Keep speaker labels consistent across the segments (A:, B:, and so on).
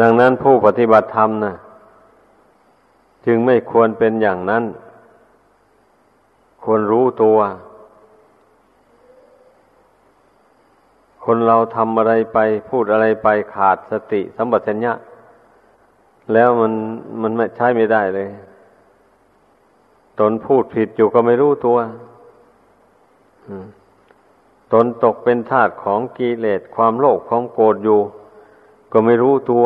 A: ดังนั้นผู้ปฏิบัติธรรมนะจึงไม่ควรเป็นอย่างนั้น ควรรู้ตัว คนเราทำอะไรไป พูดอะไรไปขาดสติสัมปชัญญะ แล้วมันมันไม่ใช้ไม่ได้เลย ตนพูดผิดอยู่ก็ไม่รู้ตัวตนตกเป็นทาสของกิเลสความโลภความโกรธอยู่ ก็ไม่รู้ตัว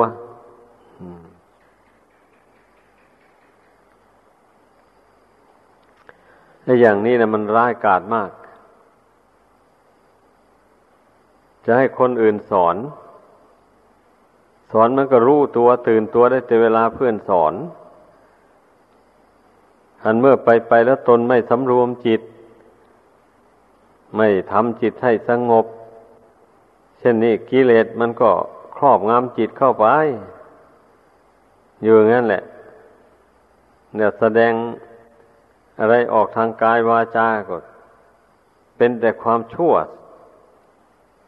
A: ไอ้อย่างนี้นะมันร้ายกาจมาก จะให้คนอื่นสอน สอนมันก็รู้ตัวตื่นตัวได้แต่เวลาเพื่อนสอนอันเมื่อไปไปแล้วตนไม่สำรวมจิต ไม่ทำจิตให้สงบ เช่นนี้กิเลสมันก็ ครอบงำจิตเข้าไป อยู่งั้นแหละเนี่ยแสดงอะไรออกทางกายวาจาก็เป็นแต่ความชั่ว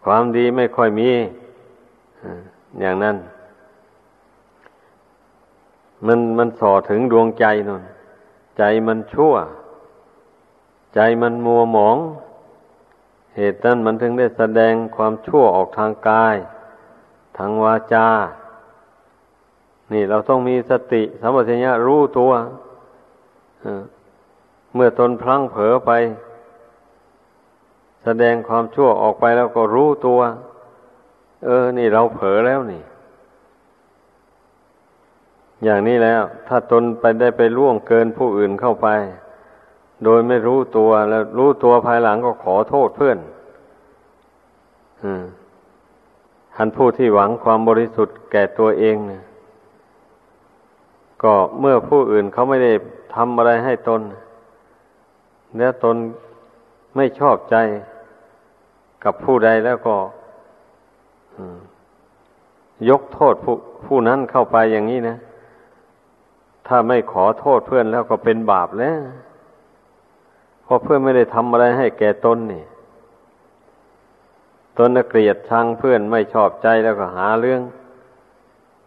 A: ความดีไม่ค่อยมีอย่างนั้น มันมันส่อถึงดวงใจนนใจมันชั่ว ใจมันมัวหมอง เหตุนั้นมันถึงได้แสดงความชั่วออกทางกาย ทางวาจา นี่เราต้องมีสติสัมปชัญญะรู้ตัวเมื่อตนพลั้งเผลอไป แสดงความชั่วออกไปแล้วก็รู้ตัว เออ นี่เราเผลอแล้วนี่ อย่างนี้แล้ว ถ้าตนไปได้ไปล่วงเกินผู้อื่นเข้าไป โดยไม่รู้ตัวแล้วรู้ตัวภายหลังก็ขอโทษเพื่อนท่านผู้ที่หวังความบริสุทธิ์แก่ตัวเองเนี่ยก็เมื่อผู้อื่นเขาไม่ได้ทำอะไรให้ตน แล้วตนไม่ชอบใจกับผู้ใดแล้วก็ยกโทษผู้ผู้นั้นเข้าไปอย่างนี้นะ ถ้าไม่ขอโทษเพื่อนแล้วก็เป็นบาปแล้วเพราะเพื่อนไม่ได้ทำอะไรให้แก่ตนนี่ ตนเกลียดชังเพื่อนไม่ชอบใจแล้วก็หาเรื่อง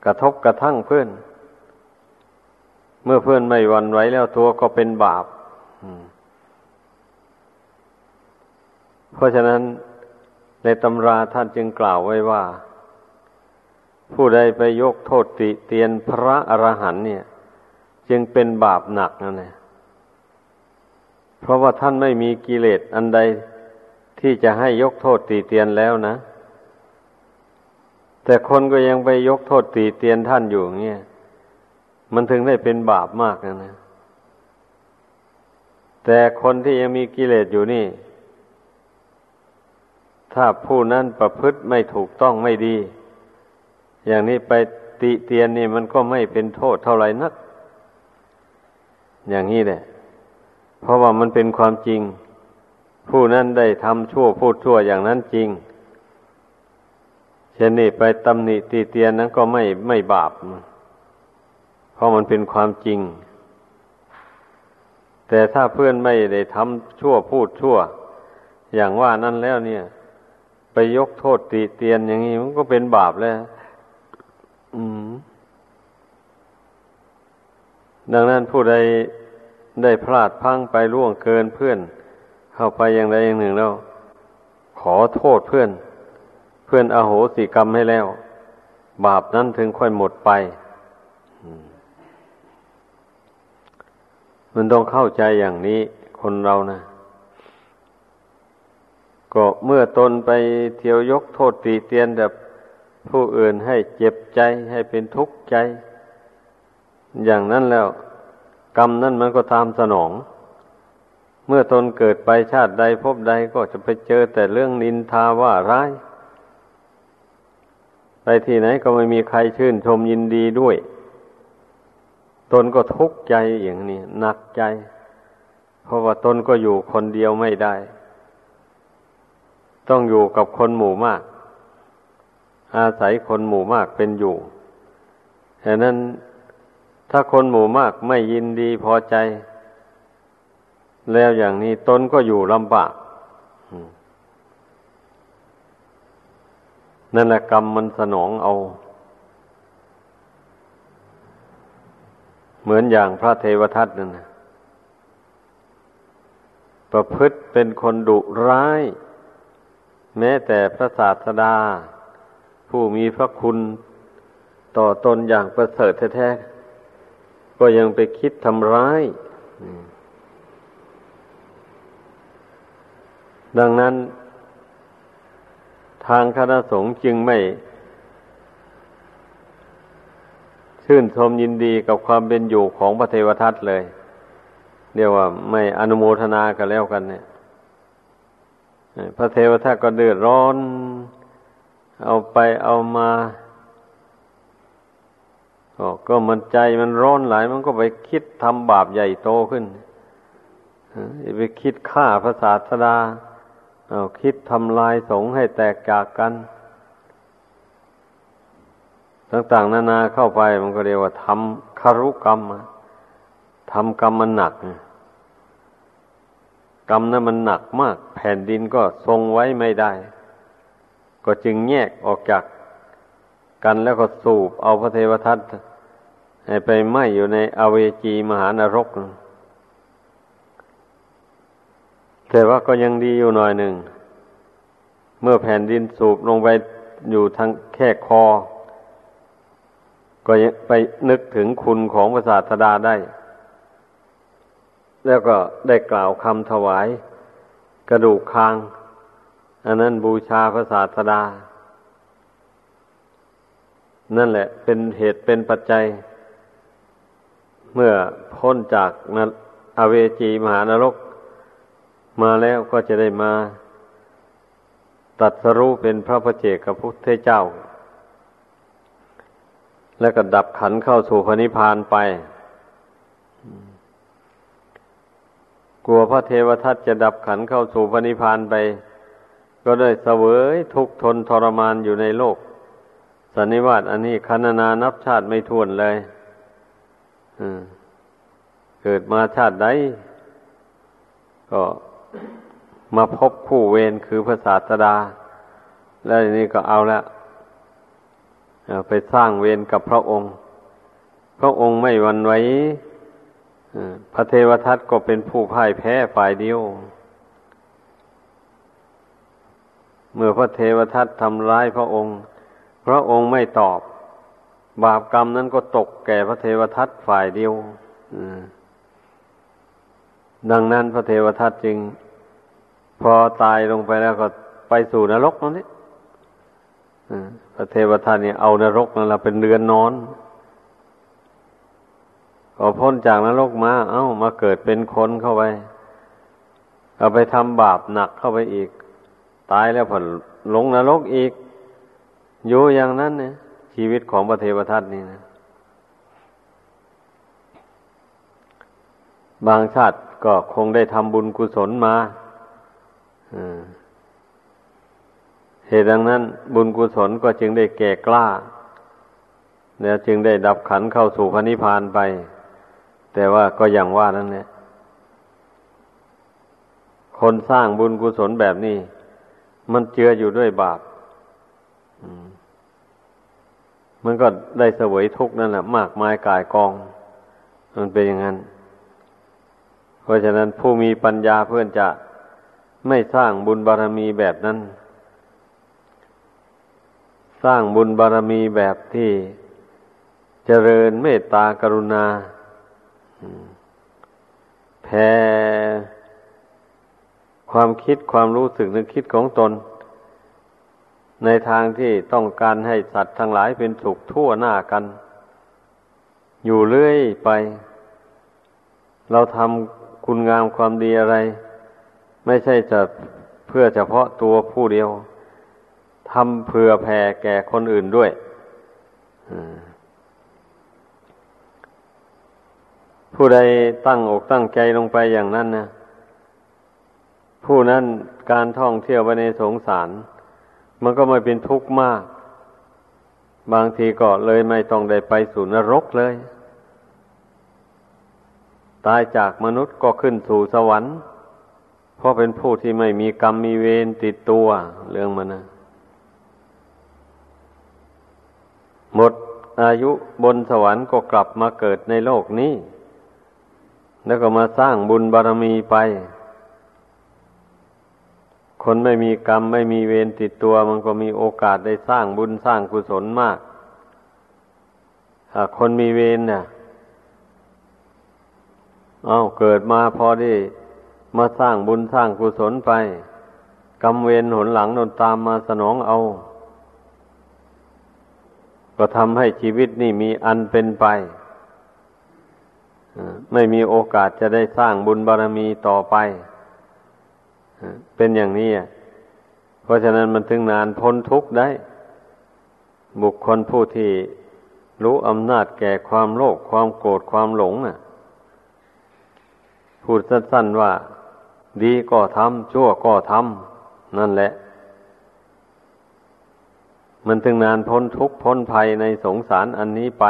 A: กระทบกระทั่งเพื่อน เมื่อเพื่อนไม่วันไหวแล้วตัวก็เป็นบาปเพราะฉะนั้นในตำราท่านจึงกล่าวไว้ว่า ผู้ใดไปยกโทษติเตียนพระอรหันเนี่ย จึงเป็นบาปหนักนั่นแหละเพราะว่าท่านไม่มีกิเลสอันใด ที่จะให้ยกโทษตีเตียนแล้วนะ แต่คนก็ยังไปยกโทษตีเตียนท่านอยู่เงี้ยมันถึงได้เป็นบาปมากนะนะ แต่คนที่ยังมีกิเลสอยู่นี่ ถ้าผู้นั้นประพฤติไม่ถูกต้องไม่ดี อย่างนี้ไปติเตียนนี่มันก็ไม่เป็นโทษเท่าไหร่นัก อย่างนี้แหละ เพราะว่ามันเป็นความจริง ผู้นั้นได้ทำชั่วพูดชั่วอย่างนั้นจริง เช่นนี้ไปตำหนิตีเตียนนั้นก็ไม่ไม่บาป เพราะมันเป็นความจริง แต่ถ้าเพื่อนไม่ได้ทำชั่วพูดชั่ว อย่างว่านั้นแล้วเนี่ย ไปยกโทษตีเตียนอย่างนี้มันก็เป็นบาปแล้ว อืม ดังนั้นผู้ใดได้พลาดพังไปล่วงเกินเพื่อน เข้าไปอย่างใดอย่างหนึ่งแล้ว ขอโทษเพื่อน เพื่อนอโหสิกรรมให้แล้ว บาปนั้นถึงค่อยหมดไปมันต้องเข้าใจอย่างนี้คนเรานะก็เมื่อตนไปเที่ยวยกโทษตีเตียนแบบผู้อื่นให้เจ็บใจให้เป็นทุกข์ใจ อย่างนั้นแล้ว กรรมนั้นมันก็ตามสนอง เมื่อตนเกิดไปชาติใดพบใดก็จะไปเจอแต่เรื่องนินทาว่าร้าย ไปที่ไหนก็ไม่มีใครชื่นชมยินดีด้วย ตนก็ทุกข์ใจอย่างนี้หนักใจ เพราะว่าตนก็อยู่คนเดียวไม่ได้ ต้องอยู่กับคนหมู่มาก อาศัยคนหมู่มากเป็นอยู่ฉะนั้นถ้าคนหมู่มากไม่ยินดีพอใจ แล้วอย่างนี้ตนก็อยู่ลำบากนั่นแหละกรรมมันสนองเอา เหมือนอย่างพระเทวทัตนั่นนะประพฤติเป็นคนดุร้าย แม้แต่พระศาสดา ผู้มีพระคุณต่อตนอย่างประเสริฐแท้ๆก็ยังไปคิดทำร้าย ดังนั้น ทางคณะสงฆ์จึงไม่ ชื่นชมยินดีกับความเป็นอยู่ของพระเทวทัตเลย เรียกว่าไม่อนุโมทนากันแล้วกันเนี่ยพระเทวทัตก็เดือดร้อน เอาไปเอามาก็มันใจมันร้อนหลาย มันก็ไปคิดทำบาปใหญ่โตขึ้นไปคิดฆ่าพระศาสดา เอาคิดทำลายสงให้แตกจากกัน ต่างๆนานาเข้าไปมันก็เรียกว่าทำคารุกรรมทำกรรมมันหนักกรรมนั้นมันหนักมาก แผ่นดินก็ทรงไว้ไม่ได้ ก็จึงแยกออกจากกันแล้วก็สูบเอาพระเทวทัตให้ไปไหมอยู่ในอเวจีมหานรก แต่ว่าก็ยังดีอยู่หน่อยหนึ่ง เมื่อแผ่นดินสูบลงไปอยู่ทางแค่คอ ก็ยังไปนึกถึงคุณของพระศาสดาได้ แล้วก็ได้กล่าวคำถวาย กระดูกคาง อันนั้นบูชาพระศาสดา นั่นแหละ เป็นเหตุเป็นปัจจัย เมื่อพ้นจากนอเวจีมหานรก มาแล้วก็จะได้มาตัดสรู้เป็นพระพเจกพุทธเจ้า แล้วก็ดับขันเข้าสู่พระนิพพานไป กลัวพระเทวทัตจะดับขันเข้าสู่พระนิพพานไป ก็ได้เสวยทุกทนทรมานอยู่ในโลก สันนิวาตอันนี้คันนานับชาติไม่ท้วนเลยเกิดมาชาติใดก็ มาพบคู่เวรคือพระศาสดา แล้วนี้ก็เอาละไปสร้างเวรกับพระองค์ พระองค์ไม่วันไว้พระเทวทัตก็เป็นผู้พ่ายแพ้ฝ่ายเดียว เมื่อพระเทวทัตทำร้ายพระองค์ พระองค์ไม่ตอบ บาปกรรมนั้นก็ตกแก่พระเทวทัตฝ่ายเดียวดังนั้นพระเทวทัตจึง พอตายลงไปแล้วก็ไปสู่นรกนั่นนี่พระเทวทัตเนี่ยเอานรกนั่นละเป็นเรือนนอนพอพ้นจากนรกมา เอ้ามาเกิดเป็นคนเข้าไป เอาไปทำบาปหนักเข้าไปอีก ตายแล้วผลลงนรกอีก อยู่อย่างนั้นเนี่ยชีวิตของพระเทวทัตนี่นะ บางชาติก็คงได้ทำบุญกุศลมา เหตุดังนั้น บุญกุศลก็จึงได้แก่กล้า แล้วจึงได้ดับขันเข้าสู่พระนิพพานไป แต่ว่าก็อย่างว่านั่นแหละคนสร้างบุญกุศลแบบนี้ มันเจืออยู่ด้วยบาปมันก็ได้เสวยทุกข์นั่นแหละมากมายกายกอง มันเป็นอย่างนั้น เพราะฉะนั้นผู้มีปัญญาเพื่อนจะ ไม่สร้างบุญบารมีแบบนั้น สร้างบุญบารมีแบบที่เจริญเมตตากรุณาแผ่ความคิดความรู้สึกนึกคิดของตน ในทางที่ต้องการให้สัตว์ทั้งหลายเป็นสุขทั่วหน้ากัน อยู่เรื่อยไป เราทำคุณงามความดีอะไร ไม่ใช่จะเพื่อเฉพาะตัวผู้เดียวทำเผื่อแผ่แก่คนอื่นด้วยผู้ใดตั้งอกตั้งใจลงไปอย่างนั้นนะผู้นั้นการท่องเที่ยวไปในสงสาร มันก็ไม่เป็นทุกข์มาก บางทีก็เลยไม่ต้องได้ไปสู่นรกเลย ตายจากมนุษย์ก็ขึ้นสู่สวรรค์ เพราะเป็นผู้ที่ไม่มีกรรมมีเวรติดตัว เรื่องมันนะหมดอายุบนสวรรค์ก็กลับมาเกิดในโลกนี้ แล้วก็มาสร้างบุญบารมีไป คนไม่มีกรรมไม่มีเวรติดตัว มันก็มีโอกาสได้สร้างบุญสร้างกุศลมากคนมีเวรเนี่ย เอาเกิดมาพอได้ มาสร้างบุญสร้างกุศลไป กรรมเวรหนหลังนนตามมาสนองเอา ก็ทำให้ชีวิตนี่มีอันเป็นไป ไม่มีโอกาสจะได้สร้างบุญบารรมีต่อไป เป็นอย่างนี้ เพราะฉะนั้นมันถึงนานพ้นทุกข์ได้ บุคคลผู้ที่รู้อำนาจแก่ความโลภความโกรธความหลงน่ะ พูดสั้นๆว่า ดีก็ทำชั่วก็ทำนั่นแหละ มันถึงนานพ้นทุกข์พ้นภัยในสงสารอันนี้ไป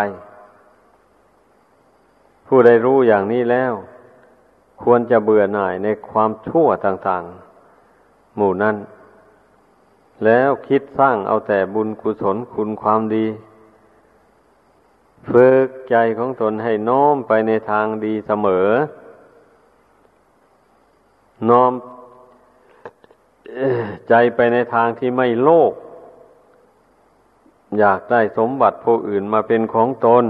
A: ผู้ใดรู้อย่างนี้แล้ว ควรจะเบื่อหน่ายในความชั่วต่างๆ หมู่นั้น แล้วคิดสร้างเอาแต่บุญกุศลคุณความดีฝึกใจของตนให้น้อมไปในทางดีเสมอ น้อมใจไปในทางที่ไม่โลภอยากได้สมบัติผู้อื่นมาเป็นของตน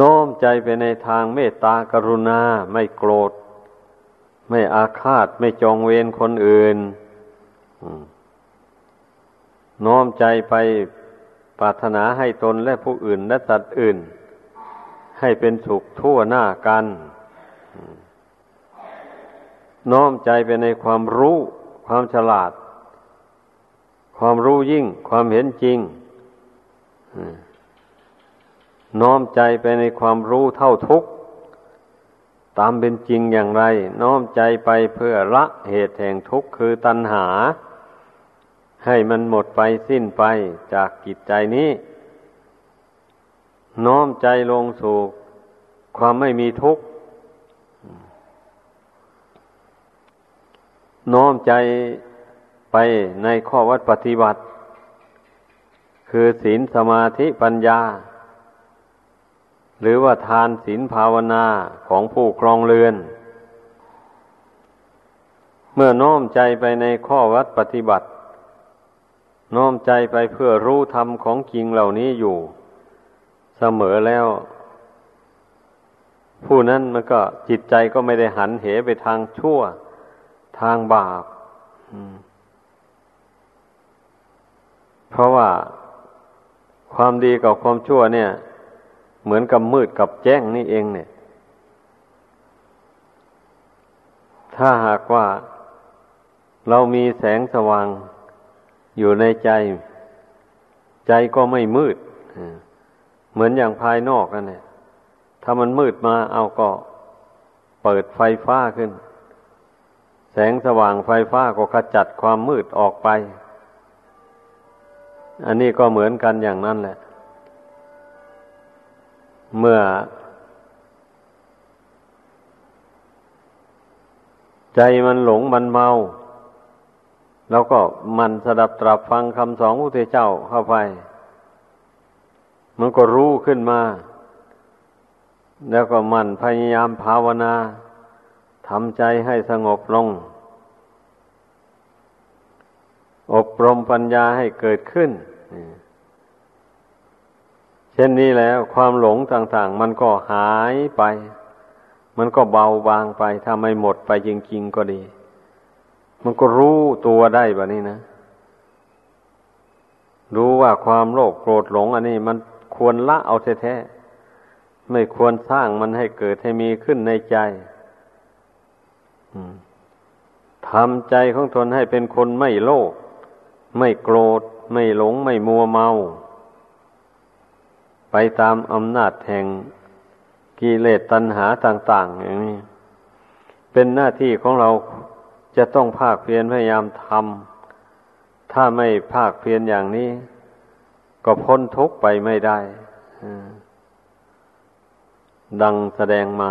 A: น้อมใจไปในทางเมตตากรุณา ไม่โกรธ ไม่อาฆาต ไม่จองเวรคนอื่น น้อมใจไปปรารถนาให้ตนและผู้อื่นและสัตว์อื่น ให้เป็นสุขทั่วหน้ากัน น้อมใจไปในความรู้ ความฉลาด ความรู้ยิ่ง ความเห็นจริงน้อมใจไปในความรู้เท่าทุกตามเป็นจริงอย่างไร น้อมใจไปเพื่อละเหตุแห่งทุกข์คือตัณหา ให้มันหมดไปสิ้นไปจากกิจใจนี้ น้อมใจลงสู่ความไม่มีทุกข์ น้อมใจไปในข้อวัดปฏิบัติ คือศีลสมาธิปัญญา หรือว่าทานศีลภาวนาของผู้ครองเรือน เมื่อน้อมใจไปในข้อวัดปฏิบัติ น้อมใจไปเพื่อรู้ธรรมของจริงเหล่านี้อยู่ เสมอแล้ว ผู้นั้นมันก็จิตใจก็ไม่ได้หันเหไปทางชั่ว ทางบาปเพราะว่าความดีกับความชั่วเนี่ย เหมือนกับมืดกับแจ้งนี่เองเนี่ย ถ้าหากว่าเรามีแสงสว่างอยู่ในใจ ใจก็ไม่มืด เหมือนอย่างภายนอกนั่นแหละถ้ามันมืดมาเอาก็เปิดไฟฟ้าขึ้น แสงสว่างไฟฟ้าก็ขจัดความมืดออกไป อันนี้ก็เหมือนกันอย่างนั้นแหละ เมื่อ ใจมันหลงมันเมาแล้วก็มันสดับตรับฟังคำสอนพระเจ้าเข้าไป มันก็รู้ขึ้นมา แล้วก็มันพยายามภาวนา ทำใจให้สงบลง อบรมปัญญาให้เกิดขึ้น เช่นนี้แล้วความหลงต่างๆ มันก็หายไป มันก็เบาบางไป ถ้าไม่หมดไปจริงๆก็ดี มันก็รู้ตัวได้แบบนี้นะ รู้ว่าความโลภโกรธหลง อันนี้มันควรละเอาแท้ๆ ไม่ควรสร้างมันให้เกิดให้มีขึ้นในใจ ทำใจของตนให้เป็นคนไม่โลภไม่โกรธ ไม่หลงไม่มัวเมา ไปตามอำนาจแห่งกิเลสตัณหาต่าง ๆ อย่างนี้ เป็นหน้าที่ของเราจะต้องภาคเพียรพยายามทำถ้าไม่ภาคเพียรอย่างนี้ ก็พ้นทุกข์ไปไม่ได้ดังแสดงมา